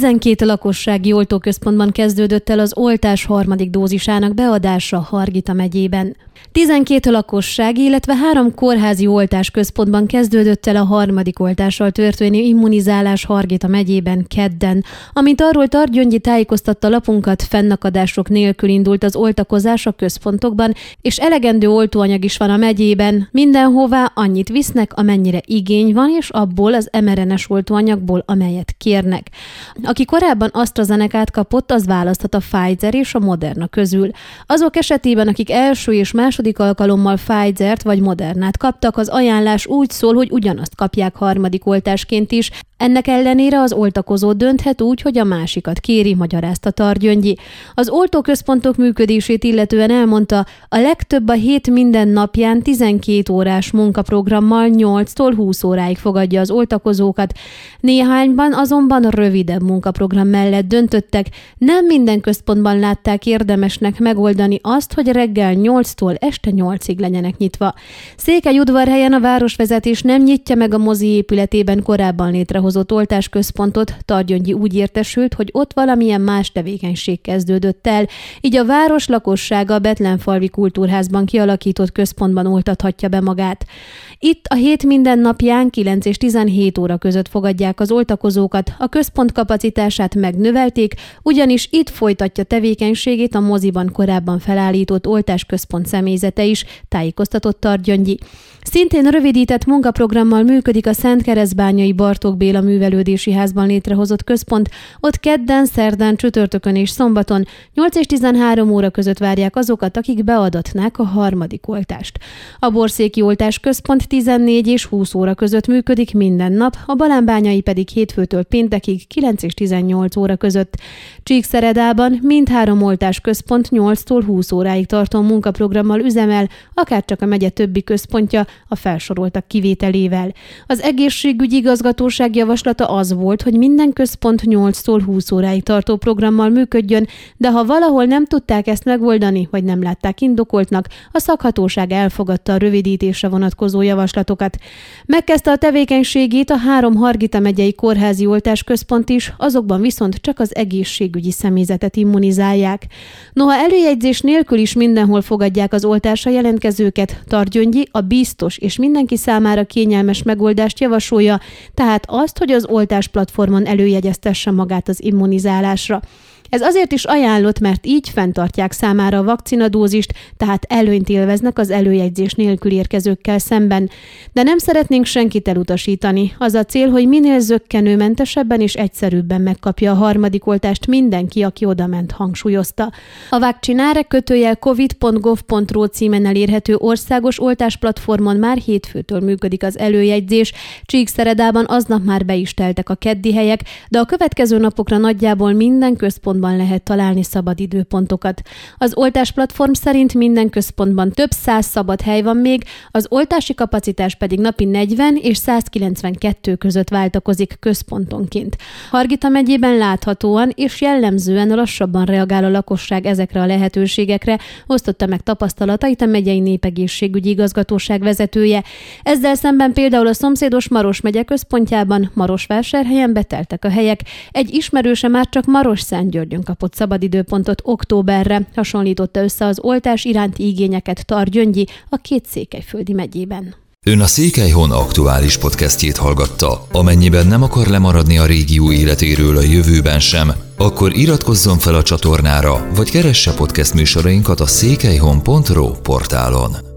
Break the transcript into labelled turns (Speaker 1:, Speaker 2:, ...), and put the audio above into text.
Speaker 1: 12 lakossági oltóközpontban kezdődött el az oltás harmadik dózisának beadása Hargita megyében. 12 lakosság, illetve három kórházi oltásközpontban kezdődött el a harmadik oltással történő immunizálás Hargita megyében kedden. Amint arról Targyöngyi tájékoztatta lapunkat, fennakadások nélkül indult az oltakozás a központokban, és elegendő oltóanyag is van a megyében. Mindenhová annyit visznek, amennyire igény van, és abból az mRNS oltóanyagból, amelyet kérnek. Aki korábban AstraZeneca-t kapott, az választhat a Pfizer és a Moderna közül. Azok esetében, akik első és második alkalommal Pfizer-t vagy Modernát kaptak, az ajánlás úgy szól, hogy ugyanazt kapják harmadik oltásként is, ennek ellenére az oltakozó dönthet úgy, hogy a másikat kéri, magyarázta Targyöngyi. Az oltóközpontok működését illetően elmondta, a legtöbb a hét minden napján 12 órás munkaprogrammal 8-tól 20 óráig fogadja az oltakozókat. Néhányban azonban rövidebb munkaprogram mellett döntöttek, nem minden központban látták érdemesnek megoldani azt, hogy reggel 8-tól este 8-ig legyenek nyitva. Székely udvarhelyen a városvezetés nem nyitja meg a mozi épületében korábban létrehozott oltásközpontot Targyöngyi úgy értesült, hogy ott valamilyen más tevékenység kezdődött el, így a város lakossága a Betlenfalvi Kultúrházban kialakított központban oltathatja be magát. Itt a hét minden napján 9 és 17 óra között fogadják az oltakozókat, a központ kapacitását megnövelték, ugyanis itt folytatja tevékenységét a moziban korábban felállított oltásközpont személyzete is, tájékoztatott Targyöngyi. Szintén rövidített munkaprogrammal működik a Szent Keresztbányai Bartók Béla Művelődési Házban létrehozott központ. Ott kedden, szerdán, csütörtökön és szombaton 8 és 13 óra között várják azokat, akik beadatnák a harmadik oltást. A Borszéki Oltás Központ 14 és 20 óra között működik minden nap, a Balánbányai pedig hétfőtől péntekig 9 és 18 óra között. Csíkszeredában mindhárom oltás központ 8-tól 20 óráig tartó munkaprogrammal üzemel, akár csak a megye többi központja, a felsoroltak kivételével. Az egészségügyi igazgatóság javaslata az volt, hogy minden központ 8-tól 20 óráig tartó programmal működjön, de ha valahol nem tudták ezt megoldani, vagy nem látták indokoltnak, a szakhatóság elfogadta a rövidítésre vonatkozó javaslatokat. Megkezdte a tevékenységét a három Hargita megyei kórházi oltásközpont is, azokban viszont csak az egészségügyi személyzetet immunizálják. Noha előjegyzés nélkül is mindenhol fogadják az oltásra jelentkezőket, Targyöngyi a biztos és mindenki számára kényelmes megoldást javasolja, tehát azt, hogy az oltás platformon előjegyeztesse magát az immunizálásra. Ez azért is ajánlott, mert így fenntartják számára a vakcinadózist, tehát előnyt élveznek az előjegyzés nélkül érkezőkkel szemben. De nem szeretnénk senkit elutasítani. Az a cél, hogy minél zöggenőmentesebben és egyszerűbben megkapja a harmadik oltást mindenki, aki odament, hangsúlyozta. A Vakcináre kötőjel covid.gov.ro címen elérhető országos oltásplatformon már hétfőtől működik az előjegyzés. Csíkszeredában aznap már be is teltek a keddi helyek, de a következő napokra nagyjából minden központ központban lehet találni szabad időpontokat. Az oltás platform szerint minden központban több száz szabad hely van még, az oltási kapacitás pedig napi 40 és 192 között váltakozik központonként. Hargita megyében láthatóan és jellemzően lassabban reagál a lakosság ezekre a lehetőségekre, osztotta meg tapasztalatait a megyei népegészségügyi igazgatóság vezetője. Ezzel szemben például a szomszédos Maros megye központjában Marosvásárhelyen beteltek a helyek. Egy ismerőse már csak Maros Szentgyörgy Györgyön kapott szabadidőpontot októberre, hasonlította össze az oltás iránti igényeket Targyöngyi a két székelyföldi megyében.
Speaker 2: Ön a Székelyhon aktuális podcastjét hallgatta. Amennyiben nem akar lemaradni a régió életéről a jövőben sem, akkor iratkozzon fel a csatornára, vagy keresse podcast műsorainkat a székelyhon.pro portálon.